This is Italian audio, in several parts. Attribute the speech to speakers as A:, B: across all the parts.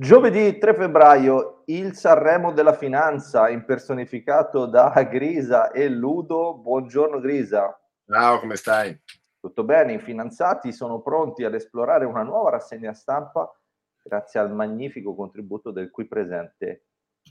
A: Giovedì 3 febbraio il Sanremo della finanza impersonificato da Grisa e Ludo. Buongiorno Grisa.
B: Ciao, come stai?
A: Tutto bene, i finanziati sono pronti ad esplorare una nuova rassegna stampa grazie al magnifico contributo del qui presente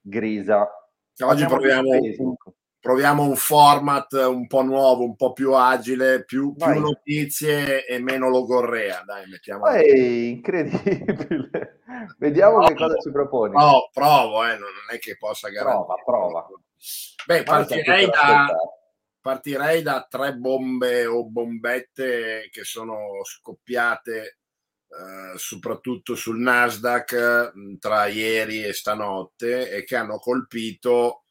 A: Grisa.
B: Oggi proviamo un, proviamo un, format un po' nuovo, un po' più agile, più, più notizie e meno logorrea. Dai, mettiamo.
A: È incredibile. Vediamo provo, che cosa ci proponi.
B: No, provo, eh, non è che possa garantire.
A: Prova, prova.
B: Beh, partirei da, partirei da tre bombe o bombette che sono scoppiate eh, soprattutto sul Nasdaq tra ieri e stanotte e che hanno colpito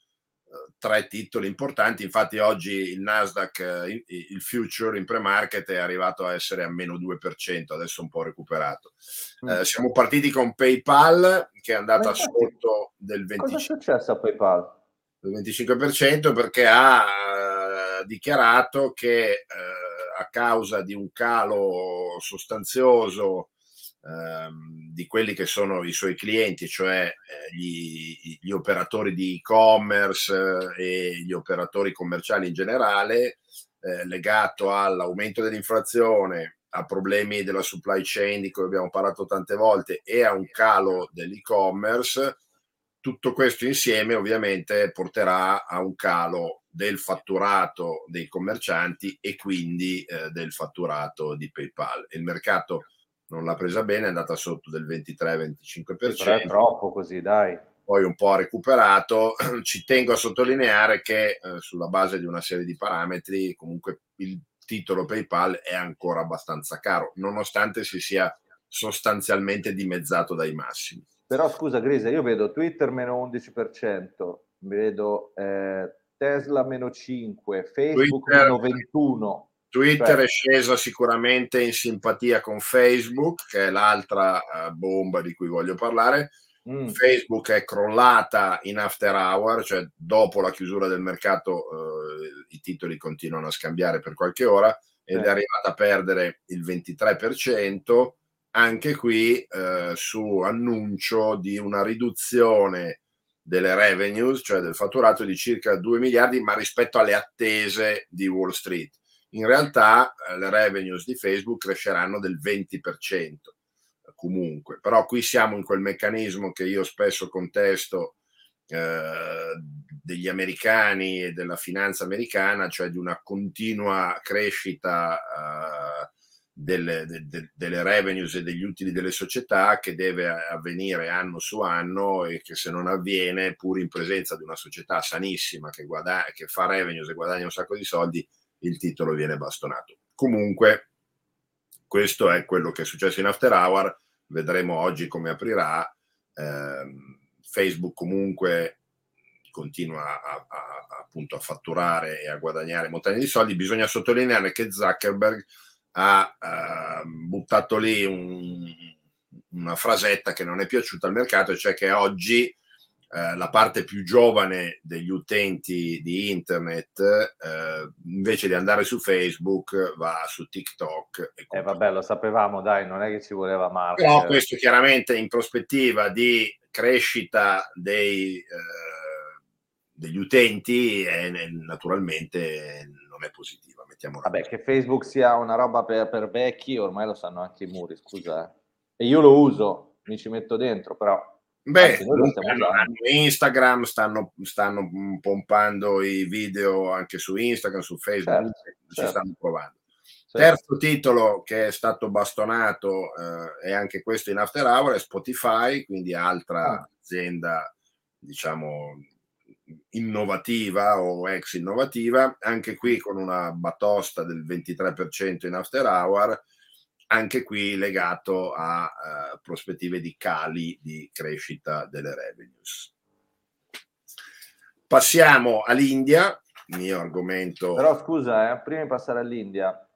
B: tre titoli importanti. Infatti, oggi il Nasdaq, eh, il future in pre-market, è arrivato a essere a meno 2%, adesso un po' recuperato. Mm. Eh, siamo partiti con PayPal, che è andata infatti, sotto del 25%. Cosa è
A: successo a PayPal?
B: Del 25% perché ha uh, dichiarato che uh, a causa di un calo sostanzioso Ehm, di quelli che sono i suoi clienti, cioè eh, gli, gli, operatori di e-commerce eh, e gli operatori commerciali in generale, eh, legato all'aumento dell'inflazione, a problemi della supply chain di cui abbiamo parlato tante volte e a un calo dell'e-commerce, tutto questo insieme ovviamente porterà a un calo del fatturato dei commercianti e quindi eh, del fatturato di PayPal. Il mercato non l'ha presa bene, è andata sotto del 23-25%. Però
A: è troppo così, dai.
B: Poi un po' ha recuperato. Ci tengo a sottolineare che eh, sulla base di una serie di parametri, comunque il titolo PayPal è ancora abbastanza caro, nonostante si sia sostanzialmente dimezzato dai massimi.
A: Però scusa Grise, io vedo Twitter meno 11%, vedo eh, Tesla meno 5, Facebook Twitter, meno 21.
B: Twitter Beh. è scesa sicuramente in simpatia con Facebook, che è l'altra uh, bomba di cui voglio parlare. Mm. Facebook è crollata in after hour, cioè dopo la chiusura del mercato uh, i titoli continuano a scambiare per qualche ora ed eh. è arrivata a perdere il 23%, anche qui uh, su annuncio di una riduzione delle revenues, cioè del fatturato di circa 2 miliardi, ma rispetto alle attese di Wall Street in realtà eh, le revenues di Facebook cresceranno del 20% comunque, però qui siamo in quel meccanismo che io spesso contesto eh, degli americani e della finanza americana, cioè di una continua crescita eh, delle, de, de, delle, revenues e degli utili delle società che deve avvenire anno su anno e che se non avviene, pur in presenza di una società sanissima che, guadagna, che fa revenues e guadagna un sacco di soldi, il titolo viene bastonato. Comunque, questo è quello che è successo in After Hour, vedremo oggi come aprirà. Eh, Facebook comunque continua a, a, appunto a fatturare e a guadagnare montagne di soldi. Bisogna sottolineare che Zuckerberg ha eh, buttato lì un, una frasetta che non è piaciuta al mercato, cioè che oggi eh, la parte più giovane degli utenti di internet eh, invece di andare su Facebook va su TikTok.
A: E eh vabbè, lo sapevamo, dai, non è che ci voleva male.
B: Però questo chiaramente in prospettiva di crescita dei, eh, degli utenti è, naturalmente non è positiva.
A: Vabbè, che Facebook sia una roba per, per, vecchi, ormai lo sanno anche i muri, scusa. Eh. E io lo uso, mi ci metto dentro, però
B: Beh, hanno Instagram, stanno, stanno, pompando i video anche su Instagram, su Facebook, certo, ci certo. stanno provando. Certo. Terzo titolo che è stato bastonato eh, e anche questo in after hour è Spotify, quindi altra ah. azienda diciamo innovativa o ex innovativa, anche qui con una batosta del 23% in after hour anche qui legato a uh, prospettive di cali di crescita delle revenues. Passiamo all'India, mio argomento.
A: Però scusa, eh, prima di passare all'India,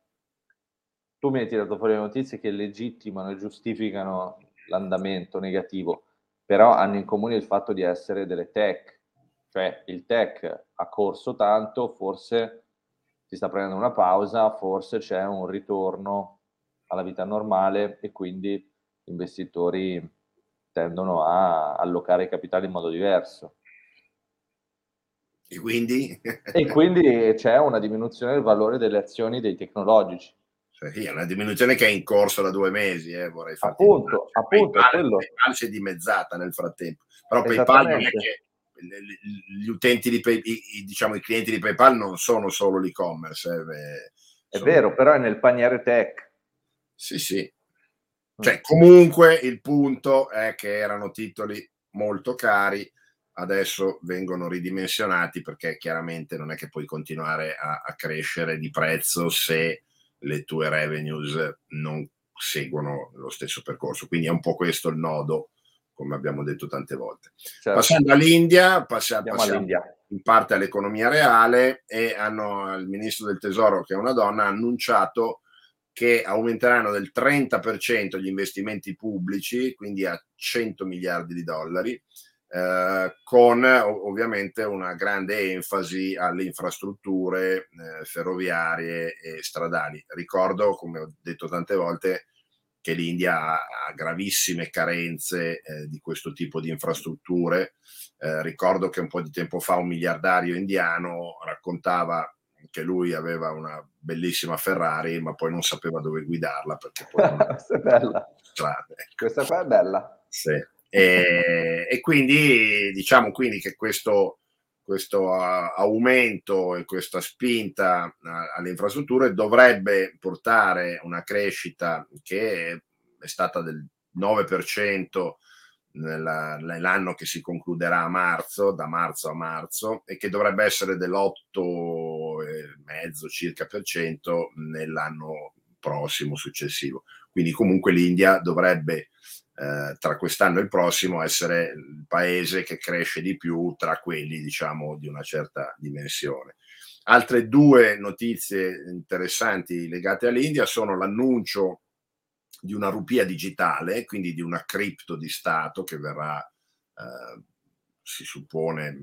A: tu mi hai tirato fuori le notizie che legittimano e giustificano l'andamento negativo, però hanno in comune il fatto di essere delle tech, cioè il tech ha corso tanto, forse si sta prendendo una pausa, forse c'è un ritorno alla vita normale e quindi investitori tendono a allocare i capitali in modo diverso.
B: E quindi?
A: e quindi c'è una diminuzione del valore delle azioni dei tecnologici.
B: Sì, è una diminuzione che è in corso da due mesi, eh, vorrei fare.
A: Appunto, cioè, appunto.
B: PayPal, quello. PayPal si è dimezzata nel frattempo. Però PayPal non è che gli utenti di PayPal, diciamo i clienti di PayPal non sono solo l'e-commerce. Eh,
A: è vero, però è nel paniere tech.
B: Sì, sì. Mm. Cioè, comunque il punto è che erano titoli molto cari adesso vengono ridimensionati perché chiaramente non è che puoi continuare a, a crescere di prezzo se le tue revenues non seguono lo stesso percorso. Quindi è un po' questo il nodo, come abbiamo detto tante volte. Certo. Passando all'India, passi- passiamo all'India. in parte all'economia reale e hanno il ministro del tesoro, che è una donna, ha annunciato che aumenteranno del 30% gli investimenti pubblici, quindi a 100 miliardi di dollari, eh, con ovviamente una grande enfasi alle infrastrutture eh, ferroviarie e stradali. Ricordo, come ho detto tante volte, che l'India ha, gravissime carenze eh, di questo tipo di infrastrutture. Eh, ricordo che un po' di tempo fa un miliardario indiano raccontava che lui aveva una bellissima Ferrari, ma poi non sapeva dove guidarla perché poi
A: Questa è bella. Strade. Questa qua è bella.
B: Sì. E, e quindi diciamo quindi che questo, questo aumento e questa spinta alle infrastrutture dovrebbe portare una crescita che è stata del 9% nella, nell'anno che si concluderà a marzo, da marzo a marzo, e che dovrebbe essere dell'8,5 circa per cento nell'anno prossimo successivo. Quindi comunque l'India dovrebbe eh, tra quest'anno e il prossimo essere il paese che cresce di più tra quelli diciamo di una certa dimensione. Altre due notizie interessanti legate all'India sono l'annuncio di una rupia digitale, quindi di una cripto di Stato che verrà, eh, si suppone,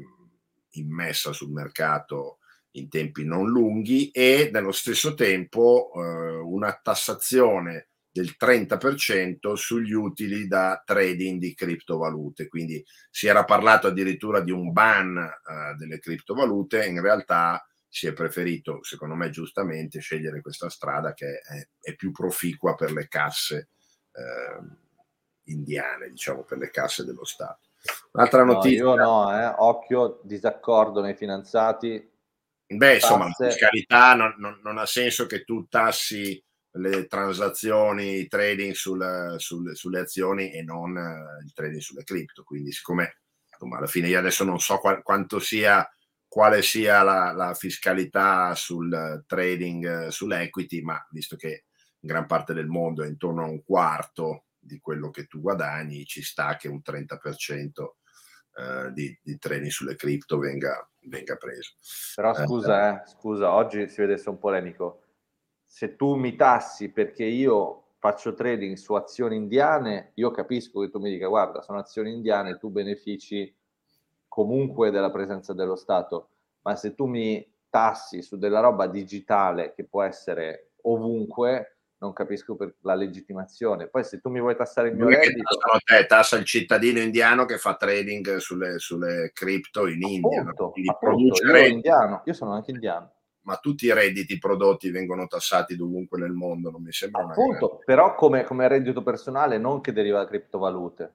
B: immessa sul mercato in tempi non lunghi e nello stesso tempo eh, una tassazione del 30% sugli utili da trading di criptovalute. Quindi si era parlato addirittura di un ban uh, delle criptovalute, in realtà si è preferito, secondo me giustamente, scegliere questa strada che è, è più proficua per le casse eh, indiane, diciamo per le casse dello Stato.
A: Un'altra notizia. No, io no, eh. occhio, disaccordo nei finanziati.
B: Beh, insomma, la fiscalità non, non, non ha senso che tu tassi le transazioni, il trading sul, sul, sulle azioni e non uh, il trading sulle cripto. Quindi, siccome insomma, alla fine io adesso non so qu- quanto sia, quale sia la, la fiscalità sul trading uh, sull'equity, ma visto che in gran parte del mondo è intorno a un quarto di quello che tu guadagni, ci sta che un 30% uh, di, di trading sulle cripto venga, venga preso.
A: Però scusa, eh, scusa, oggi si vede un polemico. Se tu mi tassi perché io faccio trading su azioni indiane, io capisco che tu mi dica guarda, sono azioni indiane, tu benefici comunque della presenza dello Stato, ma se tu mi tassi su della roba digitale che può essere ovunque, non capisco per la legittimazione. Poi se tu mi vuoi tassare il mio reddito...
B: Tassano te, tassa il cittadino indiano che fa trading sulle, sulle cripto in India.
A: Appunto, appunto, io, indiano, io sono anche indiano
B: ma tutti i redditi prodotti vengono tassati dovunque nel mondo, non mi sembra
A: Appunto, però come, come, reddito personale non che deriva da criptovalute.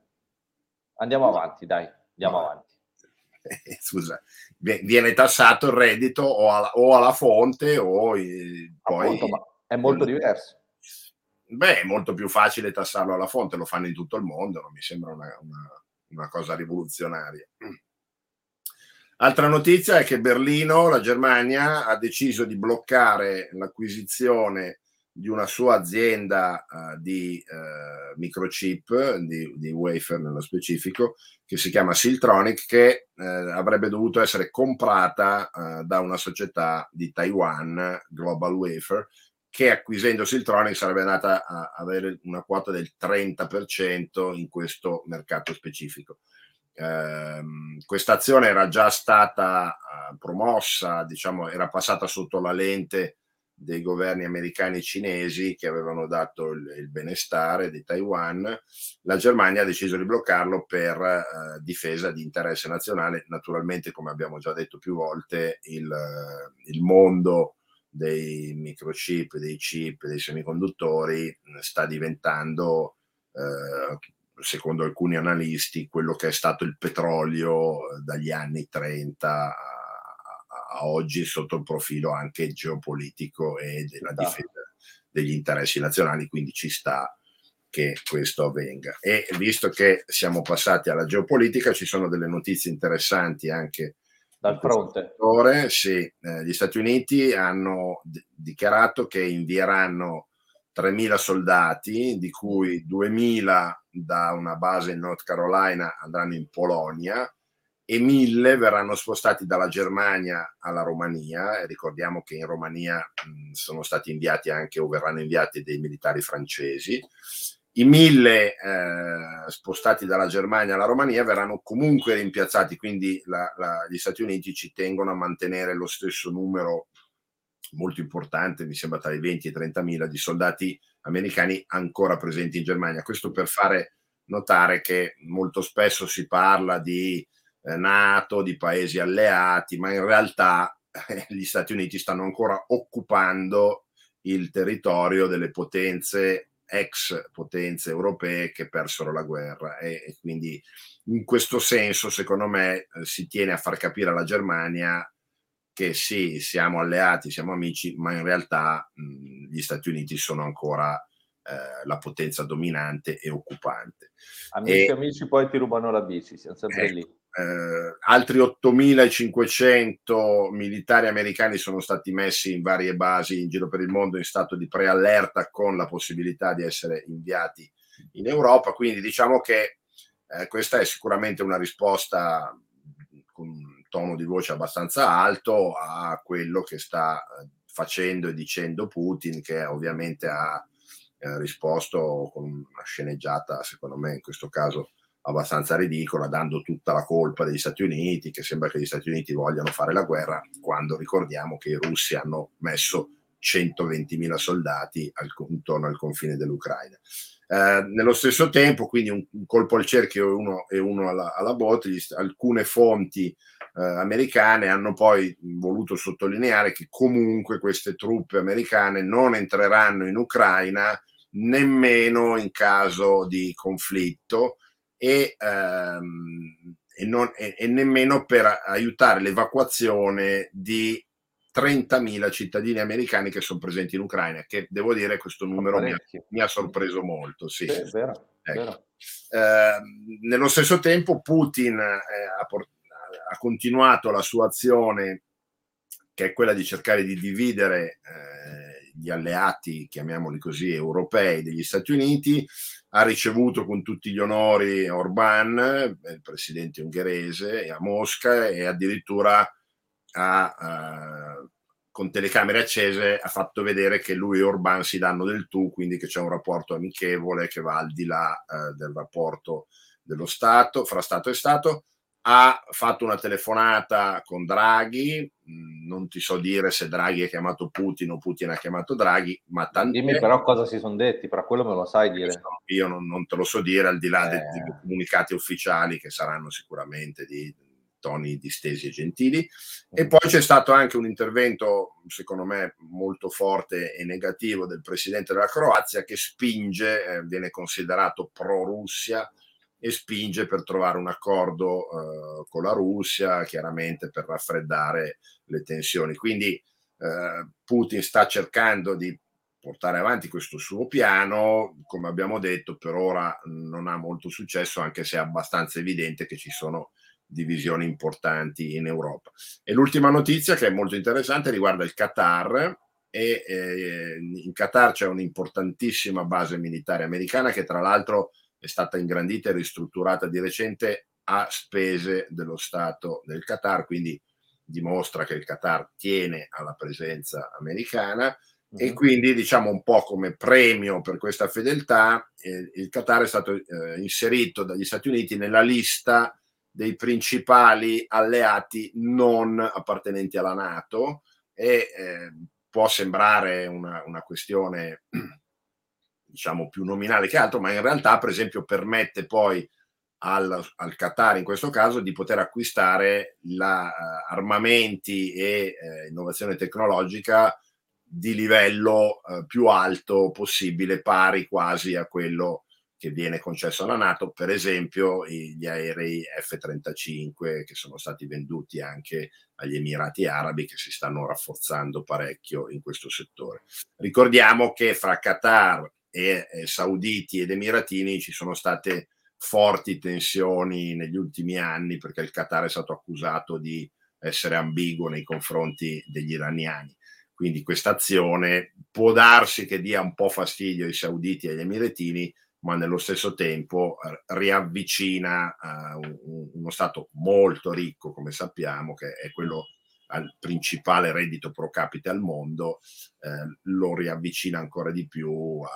A: Andiamo avanti, dai, andiamo no. avanti.
B: Scusa, viene tassato il reddito o alla, o alla fonte o poi...
A: Appunto, ma è molto diverso.
B: Beh, è molto più facile tassarlo alla fonte, lo fanno in tutto il mondo, non mi sembra una, una, una cosa rivoluzionaria. Altra notizia è che Berlino, la Germania, ha deciso di bloccare l'acquisizione di una sua azienda uh, di uh, microchip, di, di, wafer nello specifico, che si chiama Siltronic, che uh, avrebbe dovuto essere comprata da una società di Taiwan, Global Wafer, che acquisendo Siltronic sarebbe andata a avere una quota del 30% in questo mercato specifico. Eh, questa azione era già stata eh, promossa, diciamo, era passata sotto la lente dei governi americani e cinesi che avevano dato il, il benestare di Taiwan, la Germania ha deciso di bloccarlo per eh, difesa di interesse nazionale. Naturalmente, come abbiamo già detto più volte, il, il mondo dei microchip, dei chip, dei semiconduttori sta diventando, eh, secondo alcuni analisti, quello che è stato il petrolio dagli anni 30 a oggi sotto il profilo anche geopolitico e della difesa degli interessi nazionali, quindi ci sta che questo avvenga. E visto che siamo passati alla geopolitica, ci sono delle notizie interessanti anche
A: dal fronte.
B: Settore. Sì, eh, gli Stati Uniti hanno dichiarato che invieranno 3.000 soldati, di cui 2.000 da una base in North Carolina andranno in Polonia e mille verranno spostati dalla Germania alla Romania e ricordiamo che in Romania mh, sono stati inviati anche o verranno inviati dei militari francesi. I mille eh, spostati dalla Germania alla Romania verranno comunque rimpiazzati, quindi la, la, gli Stati Uniti ci tengono a mantenere lo stesso numero molto importante, mi sembra tra i 20 e i 30 mila di soldati americani ancora presenti in Germania. Questo per fare notare che molto spesso si parla di eh, NATO, di paesi alleati, ma in realtà eh, gli Stati Uniti stanno ancora occupando il territorio delle potenze ex potenze europee che persero la guerra e, e quindi in questo senso secondo me eh, si tiene a far capire alla Germania che sì, siamo alleati, siamo amici, ma in realtà mh, gli Stati Uniti sono ancora eh, la potenza dominante e occupante.
A: Amici e amici poi ti rubano la bici, siamo sempre ecco, lì
B: eh, altri 8.500 militari americani sono stati messi in varie basi in giro per il mondo in stato di preallerta con la possibilità di essere inviati in Europa. Quindi diciamo che eh, questa è sicuramente una risposta con un tono di voce abbastanza alto a quello che sta eh, facendo e dicendo Putin, che ovviamente ha eh, risposto con una sceneggiata, secondo me in questo caso abbastanza ridicola, dando tutta la colpa degli Stati Uniti, che sembra che gli Stati Uniti vogliano fare la guerra, quando ricordiamo che i russi hanno messo 120.000 soldati al, intorno al confine dell'Ucraina. Eh, nello stesso tempo, quindi un, un, colpo al cerchio e uno, e uno alla, alla botte, gli, alcune fonti eh, americane hanno poi voluto sottolineare che comunque queste truppe americane non entreranno in Ucraina nemmeno in caso di conflitto, e, ehm, e, non, e, e nemmeno per aiutare l'evacuazione di 30.000 cittadini americani che sono presenti in Ucraina, che devo dire questo numero mi ha, mi ha, sorpreso molto. Sì.
A: sì vero, ecco.
B: Eh, nello stesso tempo Putin eh, ha, port- ha, continuato la sua azione, che è quella di cercare di dividere eh, gli alleati, chiamiamoli così, europei degli Stati Uniti, ha ricevuto con tutti gli onori Orban, il presidente ungherese, a Mosca e addirittura ha, uh, con telecamere accese ha fatto vedere che lui e Orban si danno del tu, quindi che c'è un rapporto amichevole che va al di là uh, del rapporto dello Stato, fra Stato e Stato ha fatto una telefonata con Draghi, mm, non ti so dire se Draghi ha chiamato Putin o Putin ha chiamato Draghi, ma tanti...
A: Dimmi però cosa si sono detti, però quello me lo sai dire.
B: Io non, non te lo so dire, al di là eh. dei, dei, comunicati ufficiali che saranno sicuramente di toni distesi e gentili. E mm. poi c'è stato anche un intervento, secondo me, molto forte e negativo del presidente della Croazia che spinge, eh, viene considerato pro-Russia, e spinge per trovare un accordo eh, con la Russia, chiaramente per raffreddare le tensioni. Quindi eh, Putin sta cercando di portare avanti questo suo piano, come abbiamo detto, per ora non ha molto successo, anche se è abbastanza evidente che ci sono divisioni importanti in Europa. E l'ultima notizia che è molto interessante riguarda il Qatar, e eh, in Qatar c'è un'importantissima base militare americana che tra l'altro è stata ingrandita e ristrutturata di recente a spese dello Stato del Qatar, quindi dimostra che il Qatar tiene alla presenza americana uh-huh. e mhm. quindi diciamo un po' come premio per questa fedeltà eh, il Qatar è stato eh, inserito dagli Stati Uniti nella lista dei principali alleati non appartenenti alla Nato e eh, può sembrare una, una questione diciamo più nominale che altro, ma in realtà per esempio permette poi al, al Qatar in questo caso di poter acquistare la, uh, armamenti e uh, innovazione tecnologica di livello uh, più alto possibile, pari quasi a quello che viene concesso alla Nato, per esempio gli aerei F-35 che sono stati venduti anche agli Emirati Arabi che si stanno rafforzando parecchio in questo settore. Ricordiamo che fra Qatar e, e Sauditi ed Emiratini ci sono state forti tensioni negli ultimi anni perché il Qatar è stato accusato di essere ambiguo nei confronti degli iraniani. Quindi questa azione può darsi che dia un po' fastidio ai sauditi e agli emiratini, ma nello stesso tempo eh, riavvicina uh, uno Stato molto ricco, come sappiamo, che è quello al principale reddito pro capite al mondo, eh, lo riavvicina ancora di più a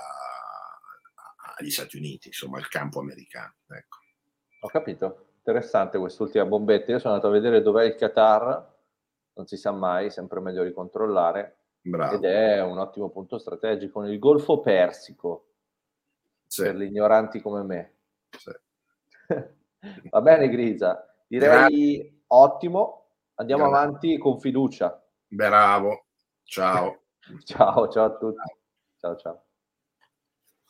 B: agli Stati Uniti, insomma, al campo americano. Ecco.
A: Ho capito, interessante quest'ultima bombetta. Io sono andato a vedere dov'è il Qatar, non si sa mai, sempre meglio ricontrollare. Bravo. Ed è un ottimo punto strategico nel Golfo Persico, sì. per gli ignoranti come me. Sì. Va bene, Grisa. Direi Grazie. ottimo. Andiamo Grazie. avanti con fiducia.
B: Bravo. Ciao.
A: ciao, ciao a tutti. Ciao, ciao.